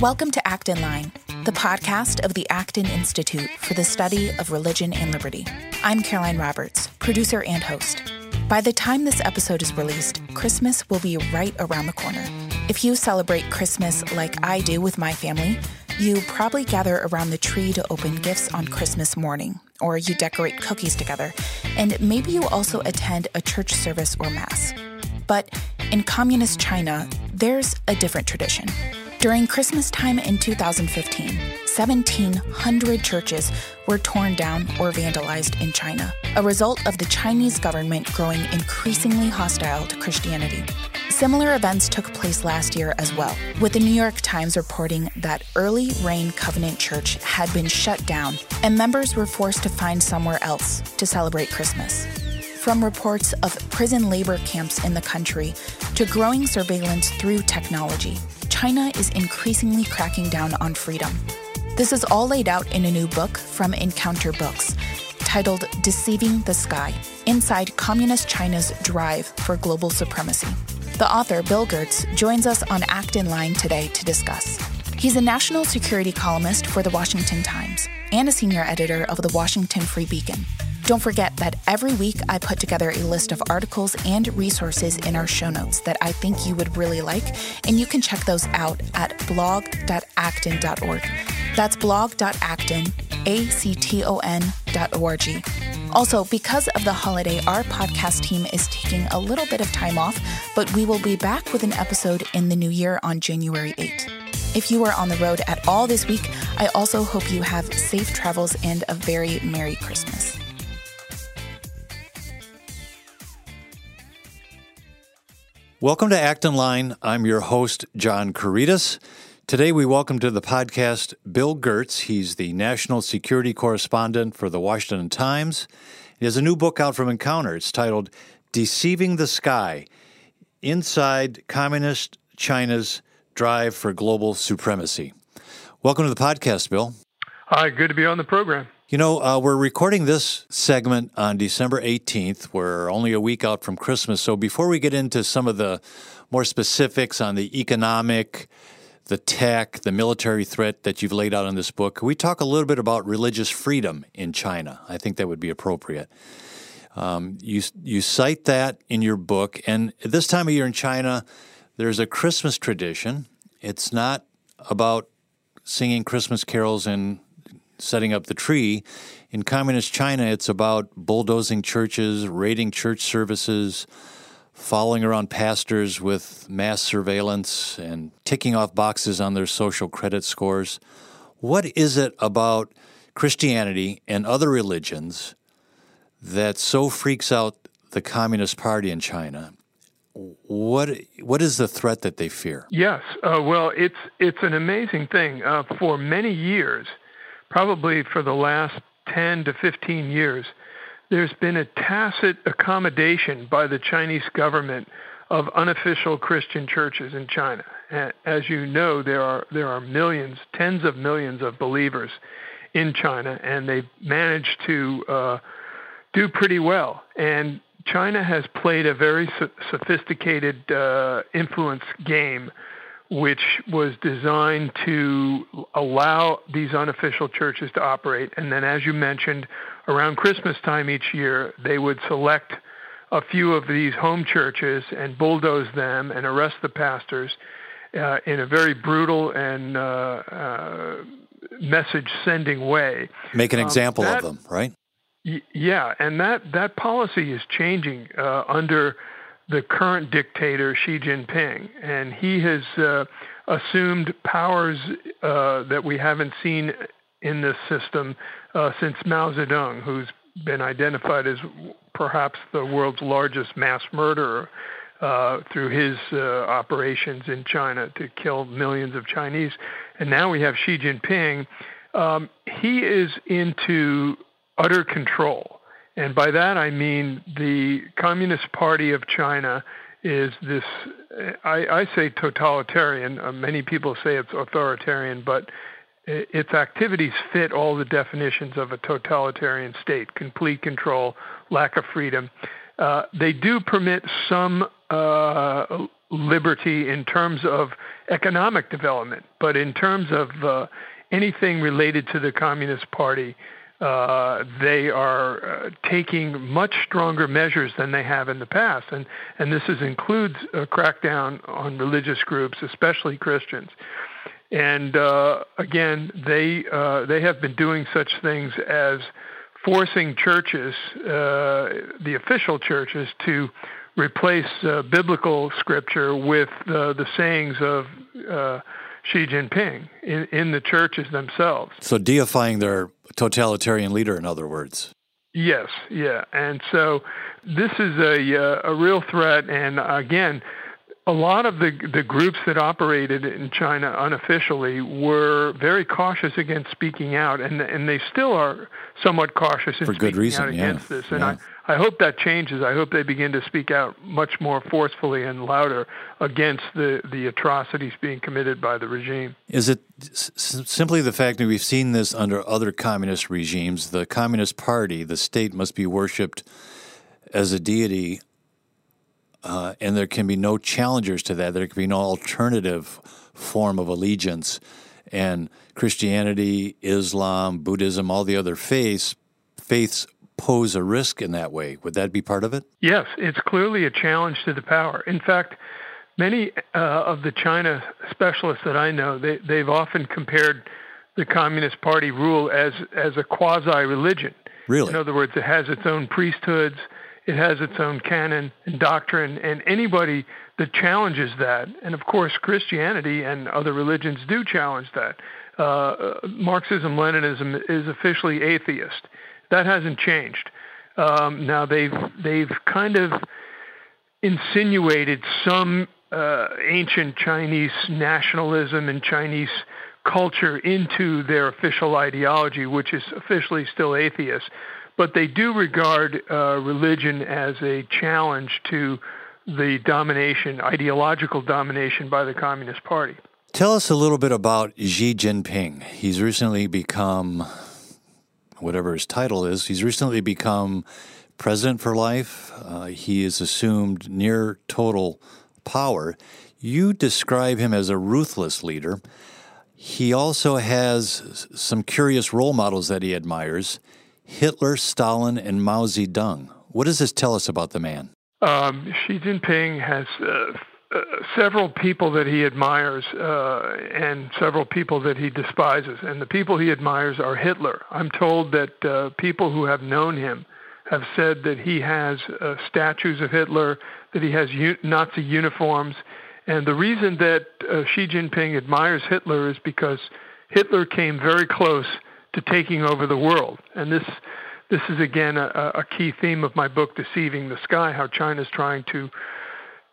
Welcome to Acton Line, the podcast of the Acton Institute for the Study of Religion and Liberty. I'm Caroline Roberts, producer and host. By the time this episode is released, Christmas will be right around the corner. If you celebrate Christmas like I do with my family, you probably gather around the tree to open gifts on Christmas morning, or you decorate cookies together, and maybe you also attend a church service or mass. But in communist China, there's a different tradition. During Christmas time in 2015, 1,700 churches were torn down or vandalized in China, a result of the Chinese government growing increasingly hostile to Christianity. Similar events took place last year as well, with the New York Times reporting that Early Rain Covenant Church had been shut down and members were forced to find somewhere else to celebrate Christmas. From reports of prison labor camps in the country to growing surveillance through technology, China is increasingly cracking down on freedom. This is all laid out in a new book from Encounter Books titled Deceiving the Sky Inside Communist China's Drive for Global Supremacy. The author, Bill Gertz, joins us on Acton Line today to discuss. He's a national security columnist for the Washington Times and a senior editor of the Washington Free Beacon. Don't forget that every week I put together a list of articles and resources in our show notes that I think you would really like, and you can check those out at blog.acton.org. That's blog.acton, A-C-T-O-N.org. Also, because of the holiday, our podcast team is taking a little bit of time off, but we will be back with an episode in the new year on January 8th. If you are on the road at all this week, I also hope you have safe travels and a very Merry Christmas. Welcome to Acton Line. I'm your host, John Couretas. Today, we welcome to the podcast Bill Gertz. He's the national security correspondent for the Washington Times. He has a new book out from Encounter. It's titled Deceiving the Sky Inside Communist China's Drive for Global Supremacy. Welcome to the podcast, Bill. Hi, good to be on the program. You know, uh, we're recording this segment on December 18th. We're only a week out from Christmas. So before we get into some of the more specifics on the economic, the tech, the military threat that you've laid out in this book, we talk a little bit about religious freedom in China. I think that would be appropriate. Um, you you cite that in your book, and this time of year in China, there's a Christmas tradition. It's not about singing Christmas carols and setting up the tree. In communist China, it's about bulldozing churches, raiding church services, following around pastors with mass surveillance and ticking off boxes on their social credit scores. What is it about Christianity and other religions that so freaks out the Communist Party in China? What what is the threat that they fear? Yes, uh, well, it's it's an amazing thing. Uh, for many years, probably for the last ten to fifteen years, there's been a tacit accommodation by the Chinese government of unofficial Christian churches in China. As you know, there are there are millions, tens of millions of believers in China, and they've managed to uh, do pretty well. And China has played a very so- sophisticated uh, influence game which was designed to allow these unofficial churches to operate. And then, as you mentioned, around Christmas time each year, they would select a few of these home churches and bulldoze them and arrest the pastors uh, in a very brutal and uh, uh, message sending way. Make an um, example um, that, of them, right? Y- yeah, and that, that policy is changing uh, under the current dictator Xi Jinping, and he has uh, assumed powers uh, that we haven't seen in this system uh, since Mao Zedong, who's been identified as perhaps the world's largest mass murderer uh, through his uh, operations in China to kill millions of Chinese. And now we have Xi Jinping. Um, he is into utter control and by that I mean the Communist Party of China is this, I, I say totalitarian. Uh, many people say it's authoritarian, but its activities fit all the definitions of a totalitarian state complete control, lack of freedom. Uh, they do permit some uh, liberty in terms of economic development, but in terms of uh, anything related to the Communist Party, uh, they are uh, taking much stronger measures than they have in the past, and and this is, includes a crackdown on religious groups, especially Christians. And uh, again, they uh, they have been doing such things as forcing churches, uh, the official churches, to replace uh, biblical scripture with the sayings of uh, Xi Jinping in, in the churches themselves. So deifying their totalitarian leader, in other words. Yes, yeah, and so this is a uh, a real threat. And again, a lot of the the groups that operated in China unofficially were very cautious against speaking out, and and they still are somewhat cautious in for speaking good reason yeah. against this. And yeah. I hope that changes. I hope they begin to speak out much more forcefully and louder against the the atrocities being committed by the regime. Is it s- simply the fact that we've seen this under other communist regimes? The Communist Party, the state, must be worshipped as a deity uh, and there can be no challengers to that. There can be no alternative form of allegiance. And Christianity, Islam, Buddhism, all the other faiths, faiths pose a risk in that way. Would that be part of it? Yes, it's clearly a challenge to the power. In fact, many uh, of the China specialists that I know, they, they've often compared the Communist Party rule as as a quasi religion. Really? In other words, it has its own priesthoods it has its own canon and doctrine, and anybody that challenges that, and of course Christianity and other religions do challenge that. Uh, Marxism Leninism is officially atheist. That hasn't changed. Um, now they've they've kind of insinuated some uh, ancient Chinese nationalism and Chinese culture into their official ideology, which is officially still atheist but they do regard uh, religion as a challenge to the domination, ideological domination by the Communist Party. Tell us a little bit about Xi Jinping. He's recently become, whatever his title is, he's recently become president for life. Uh, he has assumed near total power. You describe him as a ruthless leader. He also has some curious role models that he admires. Hitler, Stalin, and Mao Zedong. What does this tell us about the man? Um, Xi Jinping has uh, several people that he admires uh, and several people that he despises. And the people he admires are Hitler. I'm told that uh, people who have known him have said that he has uh, statues of Hitler, that he has u- Nazi uniforms. And the reason that uh, Xi Jinping admires Hitler is because Hitler came very close to taking over the world. And this this is again a, a key theme of my book, Deceiving the Sky: How China is trying to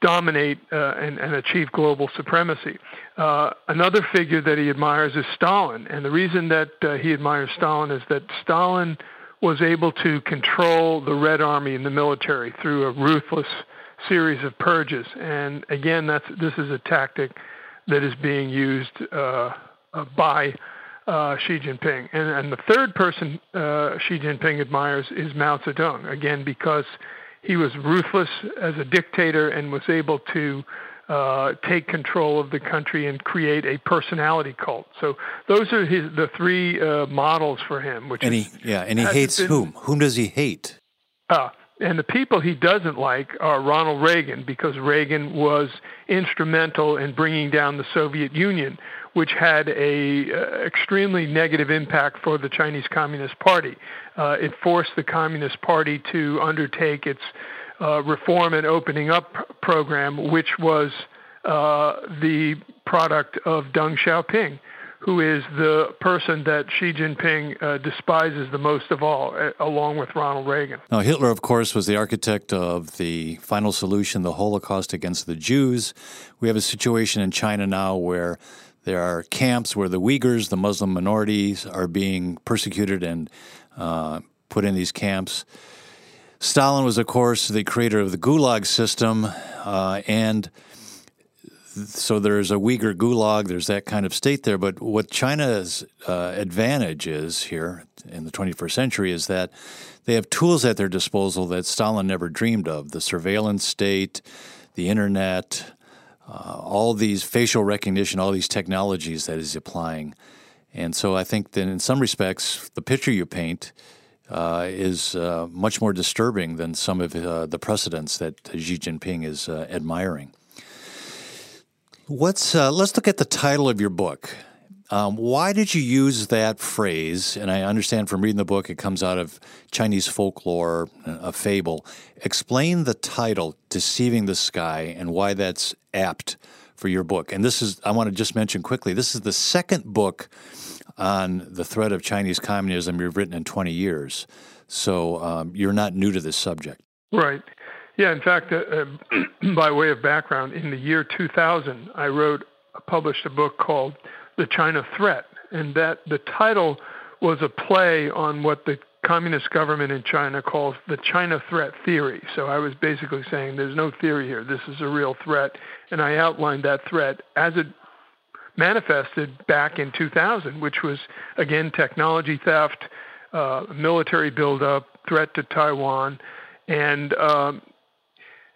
dominate uh, and, and, achieve global supremacy. Uh, another figure that he admires is Stalin, and the reason that uh, he admires Stalin is that Stalin was able to control the Red Army and the military through a ruthless series of purges. And again, that's this is a tactic that is being used uh, uh, by uh, Xi Jinping. And, and the third person uh, Xi Jinping admires is Mao Zedong, again, because he was ruthless as a dictator and was able to uh, take control of the country and create a personality cult. So those are his the three uh, models for him. Which and he is, yeah, and he hates been, whom? Whom does he hate? Uh, and the people he doesn't like are Ronald Reagan because Reagan was instrumental in bringing down the Soviet Union, which had a uh, extremely negative impact for the Chinese Communist Party. Uh, it forced the Communist Party to undertake its uh, reform and opening up program, which was uh, the product of Deng Xiaoping, who is the person that Xi Jinping uh, despises the most of all, uh, along with Ronald Reagan. Now, Hitler, of course, was the architect of the final solution, the Holocaust against the Jews. We have a situation in China now where there are camps where the Uyghurs, the Muslim minorities, are being persecuted and uh, put in these camps. Stalin was, of course, the creator of the Gulag system, uh, and so there's a Uyghur Gulag, there's that kind of state there. But what China's uh, advantage is here in the 21st century is that they have tools at their disposal that Stalin never dreamed of the surveillance state, the internet, uh, all these facial recognition, all these technologies that he's applying. And so I think that in some respects, the picture you paint uh, is uh, much more disturbing than some of uh, the precedents that Xi Jinping is uh, admiring. What's, uh, let's look at the title of your book. Um, why did you use that phrase? And I understand from reading the book, it comes out of Chinese folklore, a fable. Explain the title, Deceiving the Sky, and why that's apt for your book. And this is, I want to just mention quickly, this is the second book on the threat of Chinese communism you've written in 20 years. So um, you're not new to this subject. Right. Yeah, in fact, uh, uh, by way of background, in the year 2000, I wrote, published a book called The China Threat, and that the title was a play on what the communist government in China calls the China threat theory. So I was basically saying there's no theory here. This is a real threat. And I outlined that threat as it manifested back in 2000, which was, again, technology theft, uh, military buildup, threat to Taiwan. And um,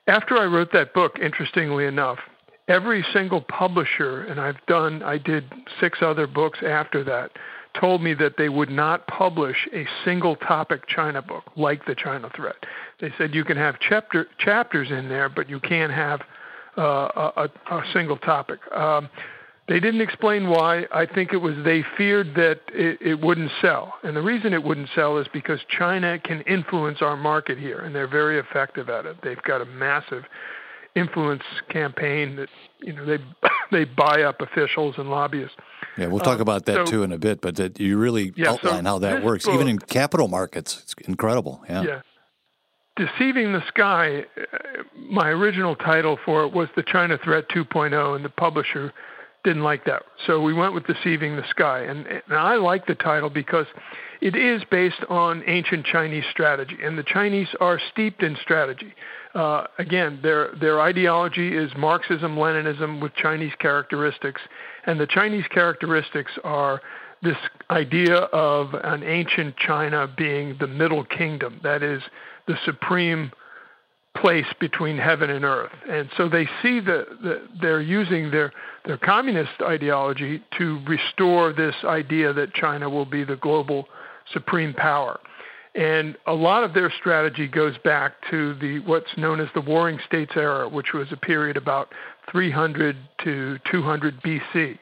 after I wrote that book, interestingly enough, every single publisher, and I've done, I did six other books after that, told me that they would not publish a single topic China book like the China threat. They said you can have chapter, chapters in there, but you can't have uh, a, a, single topic. Um, they didn't explain why. I think it was they feared that it, it wouldn't sell. And the reason it wouldn't sell is because China can influence our market here, and they're very effective at it. They've got a massive influence campaign that you know they they buy up officials and lobbyists. Yeah, we'll talk um, about that so, too in a bit. But that you really yeah, outline so how that works, book, even in capital markets. It's incredible. Yeah. Yeah. Deceiving the Sky, uh, my original title for it was The China Threat 2.0, and the publisher didn't like that. So we went with Deceiving the Sky. And, and I like the title because it is based on ancient Chinese strategy, and the Chinese are steeped in strategy. Uh, again, their their ideology is Marxism, Leninism with Chinese characteristics, and the Chinese characteristics are this idea of an ancient China being the Middle Kingdom, that is the supreme place between heaven and earth. And so they see that they're using their, their communist ideology to restore this idea that China will be the global supreme power. And a lot of their strategy goes back to the what's known as the Warring States era, which was a period about 300 to 200 BC.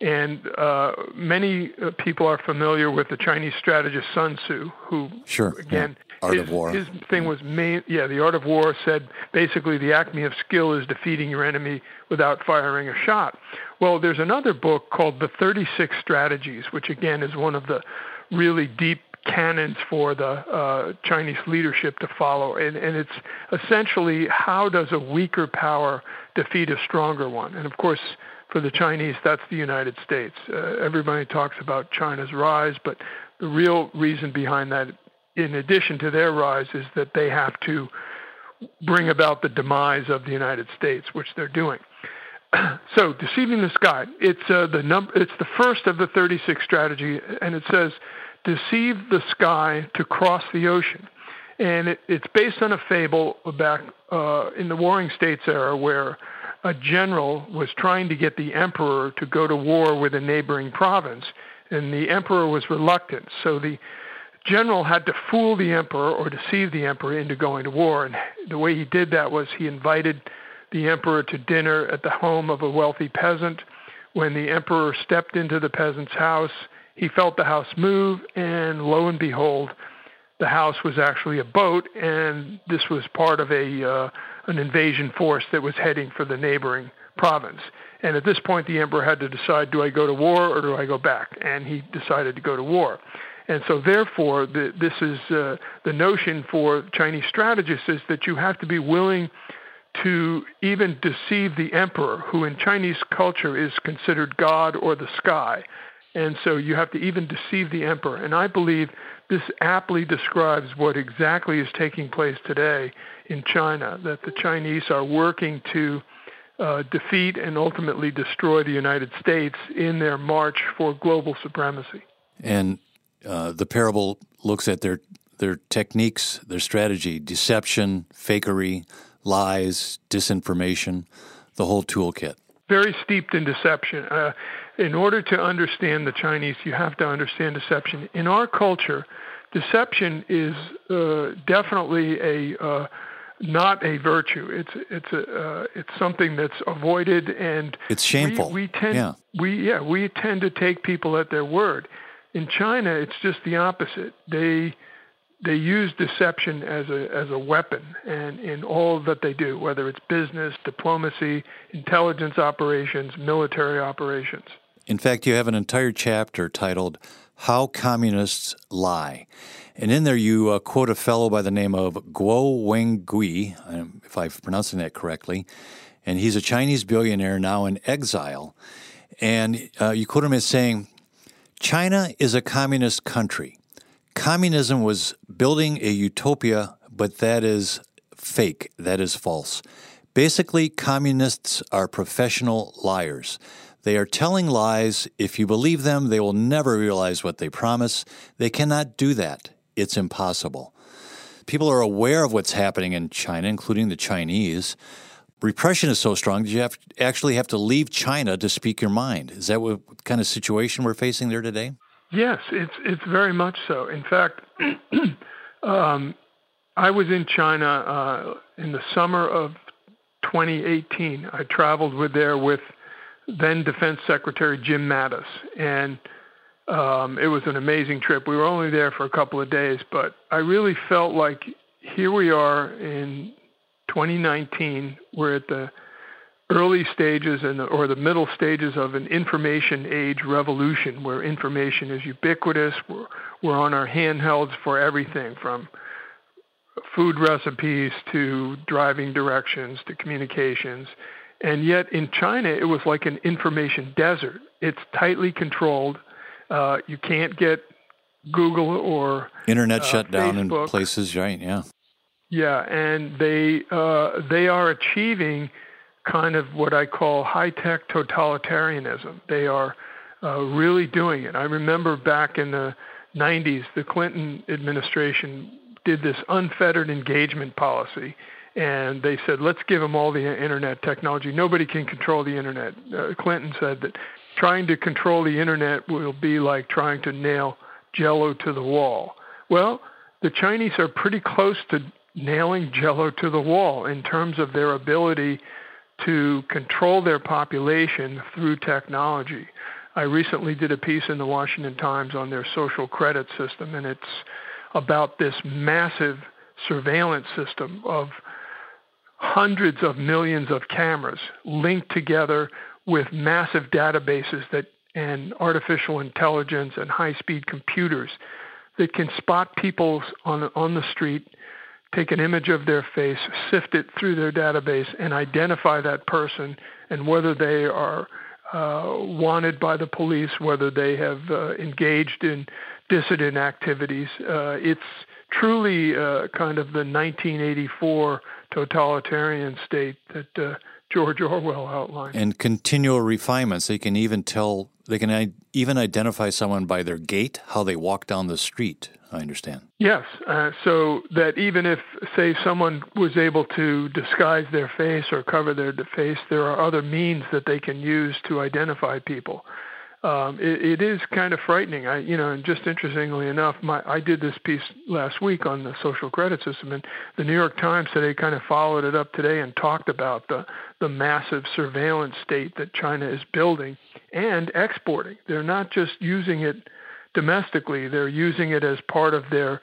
And uh, many uh, people are familiar with the Chinese strategist Sun Tzu, who, sure, again, yeah Art his, of War. His thing was main, yeah, the art of war said basically the acme of skill is defeating your enemy without firing a shot. Well, there's another book called The 36 Strategies, which again is one of the really deep canons for the uh, Chinese leadership to follow. And, and it's essentially how does a weaker power defeat a stronger one? And of course, for the Chinese, that's the United States. Uh, everybody talks about China's rise, but the real reason behind that in addition to their rise, is that they have to bring about the demise of the United States, which they're doing. so, deceiving the sky. It's uh, the number. It's the first of the 36 strategy, and it says, "Deceive the sky to cross the ocean." And it, it's based on a fable back uh, in the Warring States era, where a general was trying to get the emperor to go to war with a neighboring province, and the emperor was reluctant. So the general had to fool the emperor or deceive the emperor into going to war. And the way he did that was he invited the emperor to dinner at the home of a wealthy peasant. When the emperor stepped into the peasant's house, he felt the house move, and lo and behold, the house was actually a boat, and this was part of a uh, an invasion force that was heading for the neighboring province. And at this point, the emperor had to decide: do I go to war or do I go back? And he decided to go to war. And so, therefore, the, this is uh, the notion for Chinese strategists is that you have to be willing to even deceive the emperor, who in Chinese culture is considered God or the sky. And so you have to even deceive the emperor. And I believe this aptly describes what exactly is taking place today in China, that the Chinese are working to uh, defeat and ultimately destroy the United States in their march for global supremacy. And uh, the parable looks at their their techniques, their strategy, deception, fakery, lies, disinformation, the whole toolkit. Very steeped in deception. Uh, in order to understand the Chinese, you have to understand deception. In our culture, deception is uh, definitely a uh, not a virtue. It's it's a uh, it's something that's avoided and it's shameful. We, we tend yeah. we yeah we tend to take people at their word. In China, it's just the opposite. They they use deception as a as a weapon and in all that they do, whether it's business, diplomacy, intelligence operations, military operations. In fact, you have an entire chapter titled "How Communists Lie." And in there, you uh, quote a fellow by the name of Guo Wengui, if I'm pronouncing that correctly. And he's a Chinese billionaire now in exile. And uh, you quote him as saying, China is a communist country. Communism was building a utopia, but that is fake. That is false. Basically, communists are professional liars. They are telling lies. If you believe them, they will never realize what they promise. They cannot do that. It's impossible. People are aware of what's happening in China, including the Chinese. Repression is so strong that you have actually have to leave China to speak your mind. Is that what kind of situation we're facing there today? Yes, it's it's very much so. In fact, um, I was in China uh, in the summer of 2018. I traveled with there with then Defense Secretary Jim Mattis, and um, it was an amazing trip. We were only there for a couple of days, but I really felt like here we are in 2019. We're at the early stages and or the middle stages of an information age revolution where information is ubiquitous. We're, we're on our handhelds for everything from food recipes to driving directions to communications. And yet in China, it was like an information desert. It's tightly controlled. Uh, you can't get Google or internet uh, shut down Facebook. in places, right? Yeah. Yeah, and they uh, they are achieving kind of what I call high tech totalitarianism. They are uh, really doing it. I remember back in the 90s, the Clinton administration did this unfettered engagement policy. And they said, let's give them all the internet technology. Nobody can control the internet. Uh, Clinton said that trying to control the internet will be like trying to nail jello to the wall. Well, the Chinese are pretty close to nailing jello to the wall in terms of their ability to control their population through technology. I recently did a piece in the Washington Times on their social credit system, and it's about this massive surveillance system of hundreds of millions of cameras linked together with massive databases that and artificial intelligence and high-speed computers that can spot people on on the street take an image of their face, sift it through their database, and identify that person and whether they are uh, wanted by the police, whether they have uh, engaged in dissident activities. Uh, it's truly uh, kind of the 1984 totalitarian state that uh, George Orwell outlined. And continual refinements. They can even tell, they can even identify someone by their gait, how they walk down the street. I understand. Yes. Uh, so that even if, say, someone was able to disguise their face or cover their face, there are other means that they can use to identify people. Um, it, it is kind of frightening. I, you know, and just interestingly enough, my I did this piece last week on the social credit system, and the New York Times today kind of followed it up today and talked about the the massive surveillance state that China is building and exporting. They're not just using it domestically. They're using it as part of their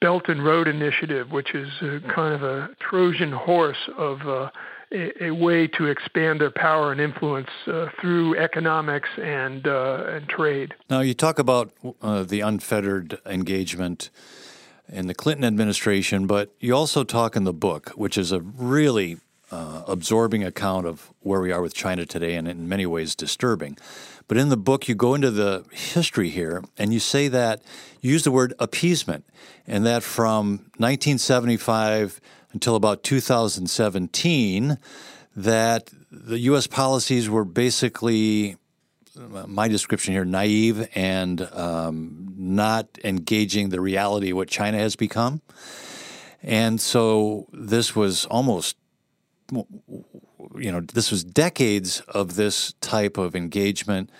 Belt and Road Initiative, which is kind of a Trojan horse of uh, a, a, way to expand their power and influence uh, through economics and uh, and trade. Now, you talk about uh, the unfettered engagement in the Clinton administration, but you also talk in the book, which is a really uh, absorbing account of where we are with China today, and in many ways disturbing. But in the book, you go into the history here and you say that you use the word appeasement, and that from 1975 until about 2017, that the U.S. policies were basically, my description here, naive and um, not engaging the reality of what China has become. And so this was almost you know, this was decades of this type of engagement,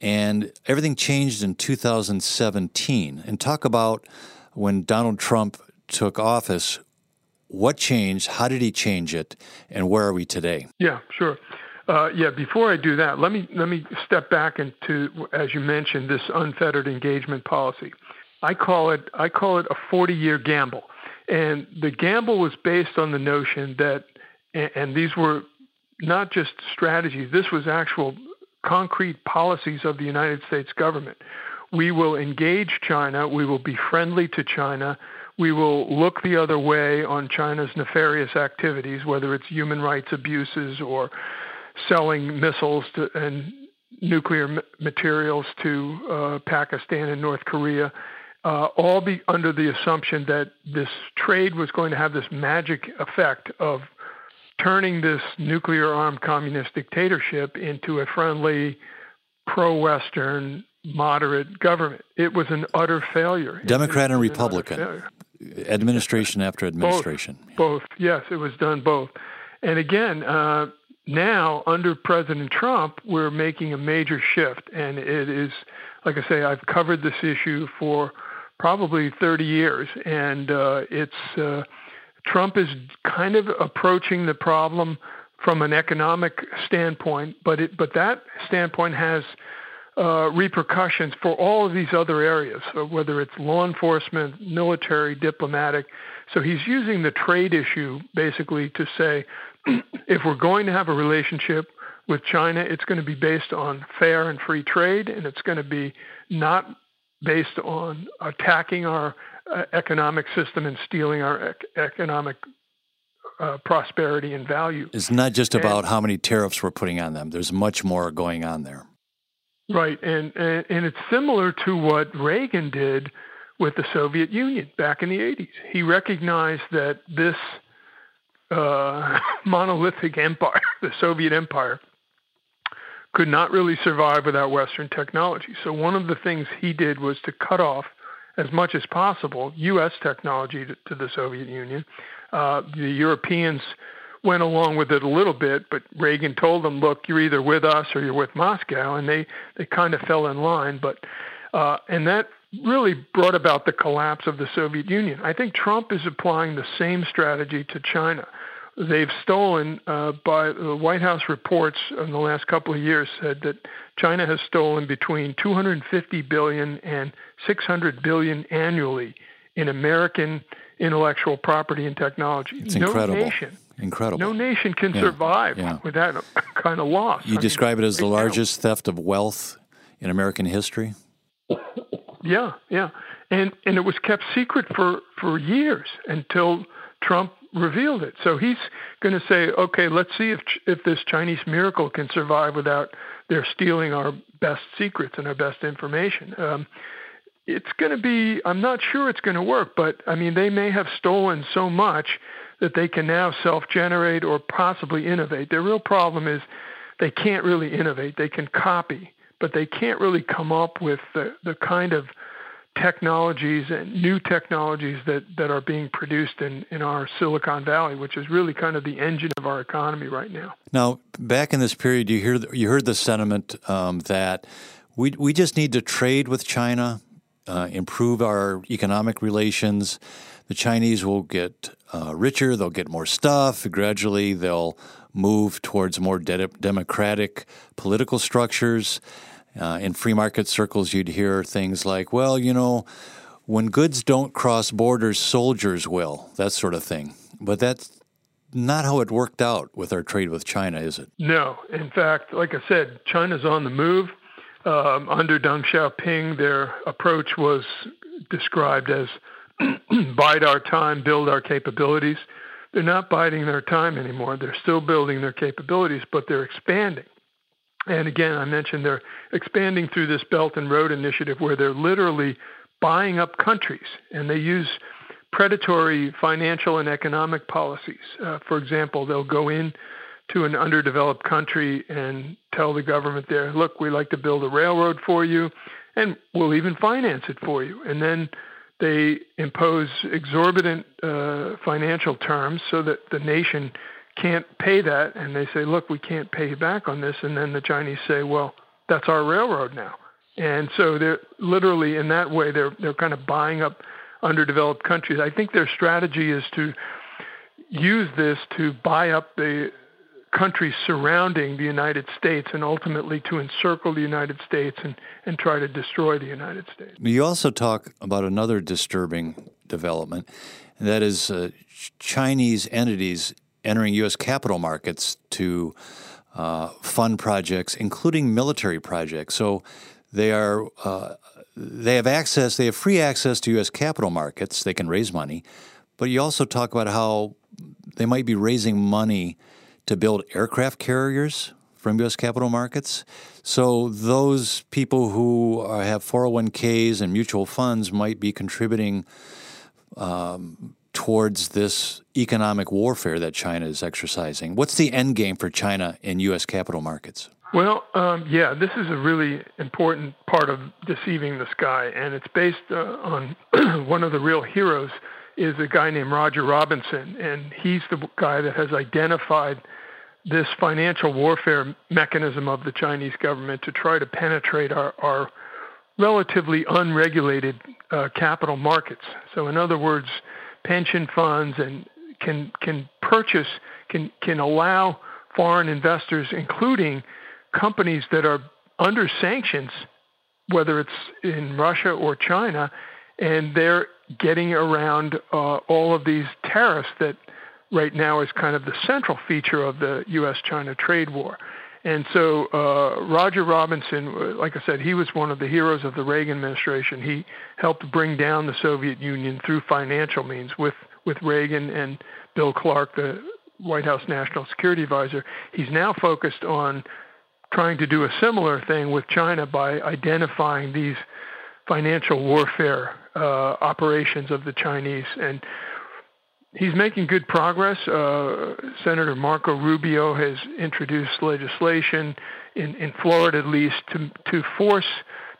and everything changed in 2017. And talk about when Donald Trump took office. What changed? How did he change it? And where are we today? Yeah, sure. Uh, yeah, before I do that, let me let me step back into, as you mentioned, this unfettered engagement policy. I call it I call it a 40-year gamble, and the gamble was based on the notion that, and these were not just strategies. This was actual concrete policies of the United States government. We will engage China. We will be friendly to China. We will look the other way on China's nefarious activities, whether it's human rights abuses or selling missiles to, and nuclear materials to uh, Pakistan and North Korea, uh, all be under the assumption that this trade was going to have this magic effect of turning this nuclear armed communist dictatorship into a friendly, pro Western, moderate government. It was an utter failure. Democrat and Republican. Administration after administration. Both, both, yes, it was done both. And again, uh, now under President Trump, we're making a major shift, and it is, like I say, I've covered this issue for probably 30 years, and uh, it's uh, Trump is kind of approaching the problem from an economic standpoint, but it, but that standpoint has uh, repercussions for all of these other areas, so whether it's law enforcement, military, diplomatic. So he's using the trade issue basically to say if we're going to have a relationship with China, it's going to be based on fair and free trade, and it's going to be not based on attacking our uh, economic system and stealing our ec- economic uh, prosperity and value. It's not just about and, how many tariffs we're putting on them. There's much more going on there. Right, and, and and it's similar to what Reagan did with the Soviet Union back in the 80s. He recognized that this uh, monolithic empire, the Soviet Empire, could not really survive without Western technology. So one of the things he did was to cut off as much as possible U.S. technology to, to the Soviet Union. Uh, the Europeans went along with it a little bit, but Reagan told them, "Look, you're either with us or you're with Moscow," and they they kind of fell in line. But uh, and that really brought about the collapse of the Soviet Union. I think Trump is applying the same strategy to China they've stolen uh, by the White House reports in the last couple of years said that China has stolen between 250 billion and 600 billion annually in American intellectual property and technology. It's no incredible. Nation, incredible. No nation can yeah. survive yeah. with that kind of loss. You I describe mean, it as the largest theft of wealth in American history. Yeah, yeah, and and it was kept secret for for years until Trump revealed it. So he's going to say, okay, let's see if if this Chinese miracle can survive without their stealing our best secrets and our best information. Um, it's going to be. I'm not sure it's going to work, but I mean, they may have stolen so much that they can now self-generate or possibly innovate. Their real problem is they can't really innovate. They can copy, but they can't really come up with the the kind of technologies and new technologies that, that are being produced in, in our Silicon Valley, which is really kind of the engine of our economy right now. Now, back in this period, you hear you heard the sentiment um, that we we just need to trade with China, uh, improve our economic relations. The Chinese will get uh, richer, they'll get more stuff. Gradually, they'll move towards more de- democratic political structures. Uh, in free market circles, you'd hear things like, well, you know, when goods don't cross borders, soldiers will, that sort of thing. But that's not how it worked out with our trade with China, is it? No. In fact, like I said, China's on the move. Um, under Deng Xiaoping, their approach was described as bide our time, build our capabilities. They're not biding their time anymore. They're still building their capabilities, but they're expanding. And again, I mentioned they're expanding through this Belt and Road Initiative where they're literally buying up countries and they use predatory financial and economic policies. Uh, for example, they'll go in to an underdeveloped country and tell the government there, look, we like to build a railroad for you and we'll even finance it for you. And then they impose exorbitant uh, financial terms so that the nation can't pay that, and they say, look, we can't pay you back on this, and then the Chinese say, well, that's our railroad now. And so they're literally in that way they're they're kind of buying up underdeveloped countries. I think their strategy is to use this to buy up the countries surrounding the United States and ultimately to encircle the United States and, and try to destroy the United States. You also talk about another disturbing development, and that is uh, Chinese entities entering U.S. capital markets to uh, fund projects, including military projects. So they are uh, they have access, they have free access to U.S. capital markets. They can raise money, but you also talk about how they might be raising money to build aircraft carriers from U.S. capital markets. So those people who are, have 401ks and mutual funds might be contributing um, towards this economic warfare that China is exercising. What's the end game for China in U.S. capital markets? Well, um, yeah, this is a really important part of deceiving the sky, and it's based uh, on one of the real heroes is a guy named Roger Robinson, and he's the guy that has identified this financial warfare mechanism of the Chinese government to try to penetrate our, our relatively unregulated uh, capital markets. So, in other words, pension funds and can can purchase can can allow foreign investors, including companies that are under sanctions, whether it's in Russia or China, and they're getting around uh, all of these tariffs that right now is kind of the central feature of the U.S.-China trade war. And so uh, Roger Robinson, uh, like I said, he was one of the heroes of the Reagan administration. He helped bring down the Soviet Union through financial means with, with Reagan and Bill Clark, the White House National Security Advisor. He's now focused on trying to do a similar thing with China by identifying these financial warfare uh, operations of the Chinese. And he's making good progress. Uh, Senator Marco Rubio has introduced legislation in, in Florida, at least, to to force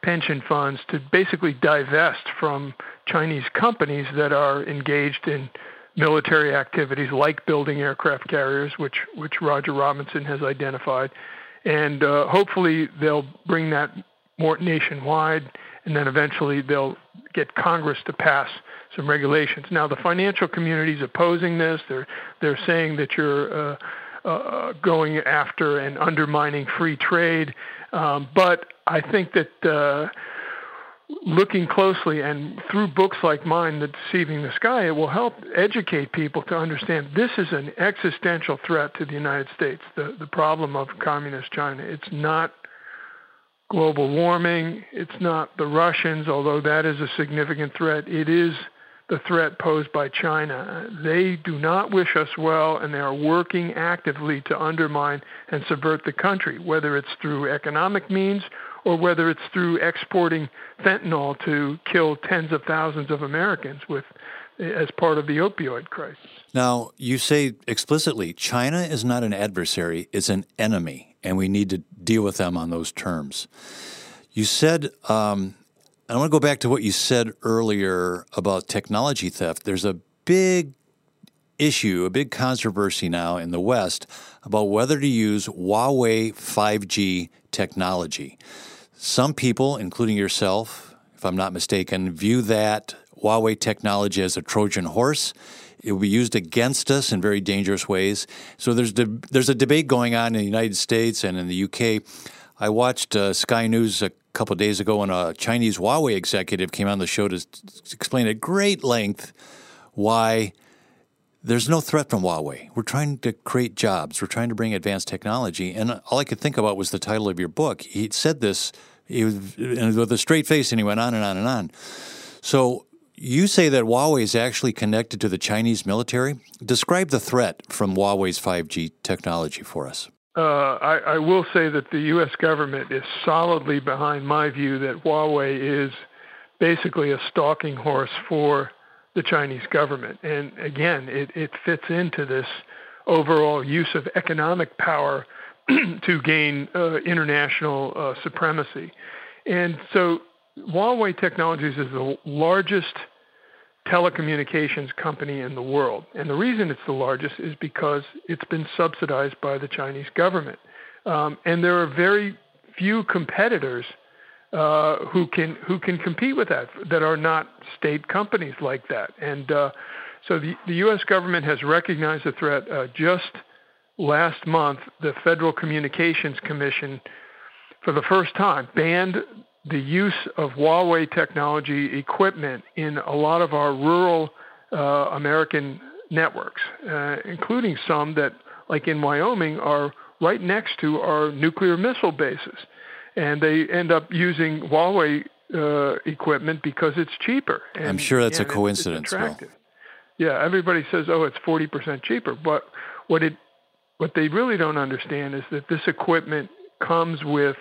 pension funds to basically divest from Chinese companies that are engaged in military activities like building aircraft carriers, which which Roger Robinson has identified, and uh, hopefully they'll bring that more nationwide, and then eventually they'll get Congress to pass some regulations. Now, the financial community is opposing this. They're they're saying that you're uh, uh, going after and undermining free trade. Um, but I think that uh, looking closely and through books like mine, The Deceiving the Sky, it will help educate people to understand this is an existential threat to the United States. The the problem of communist China. It's not global warming. It's not the Russians, although that is a significant threat. It is the threat posed by China. They do not wish us well, and they are working actively to undermine and subvert the country, whether it's through economic means or whether it's through exporting fentanyl to kill tens of thousands of Americans with as part of the opioid crisis. Now, you say explicitly China is not an adversary, it's an enemy, and we need to deal with them on those terms. You said um, I want to go back to what you said earlier about technology theft. There's a big issue, a big controversy now in the West about whether to use Huawei 5G technology. Some people, including yourself, if I'm not mistaken, view that Huawei technology as a Trojan horse. It will be used against us in very dangerous ways. So there's de- there's a debate going on in the United States and in the UK. I watched uh, Sky News a couple days ago when a Chinese Huawei executive came on the show to explain at great length why there's no threat from Huawei. We're trying to create jobs. We're trying to bring advanced technology. And all I could think about was the title of your book. He said this he was, with a straight face, and he went on and on and on. So you say that Huawei is actually connected to the Chinese military. Describe the threat from Huawei's 5G technology for us. Uh, I, I, will say that the U.S. government is solidly behind my view that Huawei is basically a stalking horse for the Chinese government. And again, it, it fits into this overall use of economic power to gain uh, international uh, supremacy. And so Huawei Technologies is the largest telecommunications company in the world. And the reason it's the largest is because it's been subsidized by the Chinese government. Um, and there are very few competitors uh, who can who can compete with that that are not state companies like that. And uh, so the, the U.S. government has recognized the threat. Uh, just last month, the Federal Communications Commission, for the first time, banned the use of Huawei technology equipment in a lot of our rural uh, American networks, uh, including some that, like in Wyoming, are right next to our nuclear missile bases. And they end up using Huawei uh, equipment because it's cheaper. And, I'm sure that's a coincidence, it's, it's Yeah, everybody says, "Oh, it's 40% cheaper," but what it what they really don't understand is that this equipment comes with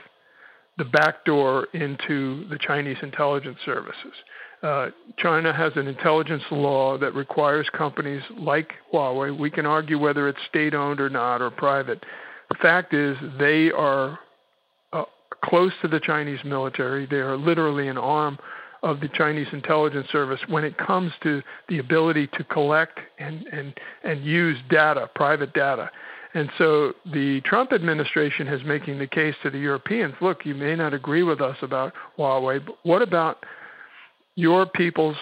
the backdoor into the Chinese intelligence services. Uh, China has an intelligence law that requires companies like Huawei, we can argue whether it's state owned or not or private. The fact is, they are uh, close to the Chinese military. They are literally an arm of the Chinese intelligence service when it comes to the ability to collect and, and, and use data, private data. And so the Trump administration is making the case to the Europeans look, you may not agree with us about Huawei, but what about your people's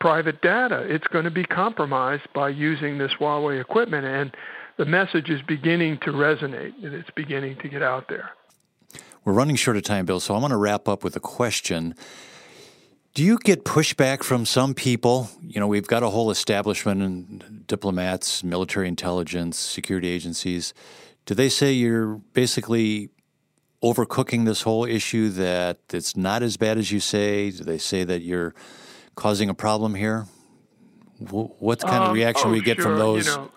private data? It's going to be compromised by using this Huawei equipment. And the message is beginning to resonate and it's beginning to get out there. We're running short of time, Bill, so I want to wrap up with a question do you get pushback from some people? You know, we've got a whole establishment and diplomats, military intelligence, security agencies. Do they say you're basically overcooking this whole issue, that it's not as bad as you say? Do they say that you're causing a problem here? What kind of um, reaction um, oh, we get sure. from those? You know,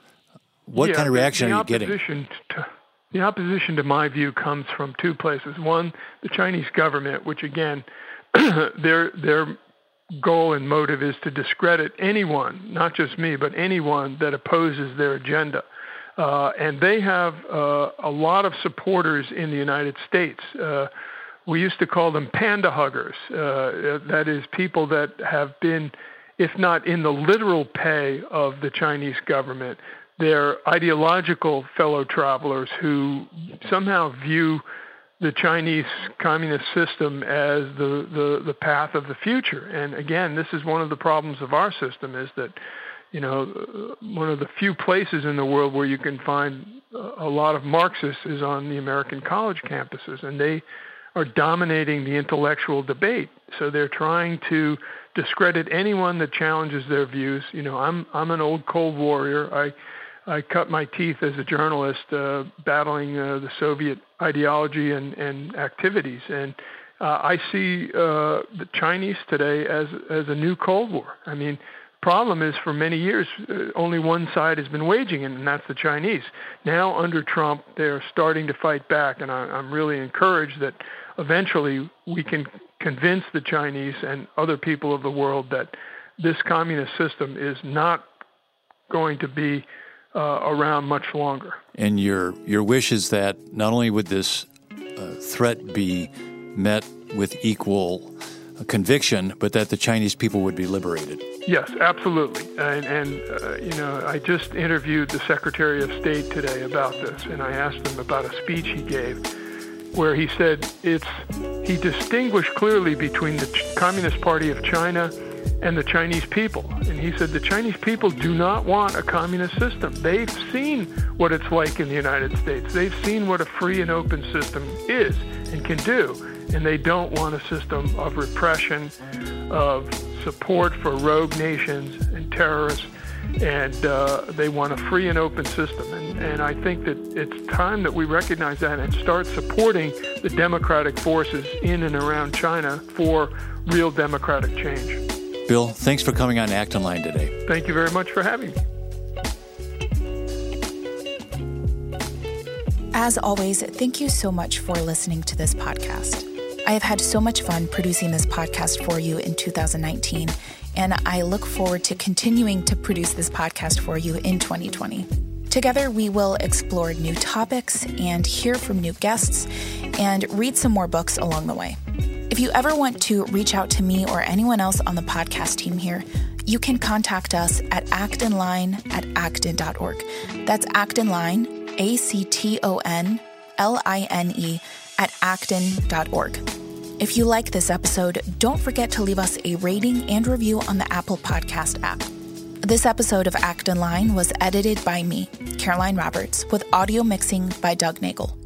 what yeah, kind of reaction the, the are you getting? To, the opposition to my view comes from two places. One, the Chinese government, which again their their goal and motive is to discredit anyone, not just me, but anyone that opposes their agenda. Uh, and they have uh, a lot of supporters in the United States. Uh, we used to call them panda huggers. Uh, that is, people that have been, if not in the literal pay of the Chinese government, they're ideological fellow travelers who somehow view the Chinese communist system as the, the, the path of the future. And again, this is one of the problems of our system is that, you know, one of the few places in the world where you can find a lot of Marxists is on the American college campuses, and they are dominating the intellectual debate. So they're trying to discredit anyone that challenges their views. You know, I'm I'm an old Cold Warrior. I I cut my teeth as a journalist uh, battling uh, the Soviet ideology and, and activities. And uh, I see uh, the Chinese today as, as a new Cold War. I mean, the problem is for many years uh, only one side has been waging it, and that's the Chinese. Now under Trump, they're starting to fight back, and I, I'm really encouraged that eventually we can convince the Chinese and other people of the world that this communist system is not going to be uh, around much longer. And your your wish is that not only would this uh, threat be met with equal uh, conviction, but that the Chinese people would be liberated. Yes, absolutely. And, and uh, you know, I just interviewed the Secretary of State today about this, and I asked him about a speech he gave where he said it's he distinguished clearly between the Communist Party of China and the Chinese people. And he said the Chinese people do not want a communist system. They've seen what it's like in the United States. They've seen what a free and open system is and can do. And they don't want a system of repression, of support for rogue nations and terrorists. And uh, they want a free and open system. And, and I think that it's time that we recognize that and start supporting the democratic forces in and around China for real democratic change. Bill, thanks for coming on Acton Line today. Thank you very much for having me. As always, thank you so much for listening to this podcast. I have had so much fun producing this podcast for you in 2019, and I look forward to continuing to produce this podcast for you in 2020. Together, we will explore new topics and hear from new guests and read some more books along the way. If you ever want to reach out to me or anyone else on the podcast team here, you can contact us at actonline at acton.org. That's actonline, A C T O N L I N E, at acton.org. If you like this episode, don't forget to leave us a rating and review on the Apple Podcast app. This episode of Acton Line was edited by me, Caroline Roberts, with audio mixing by Doug Nagel.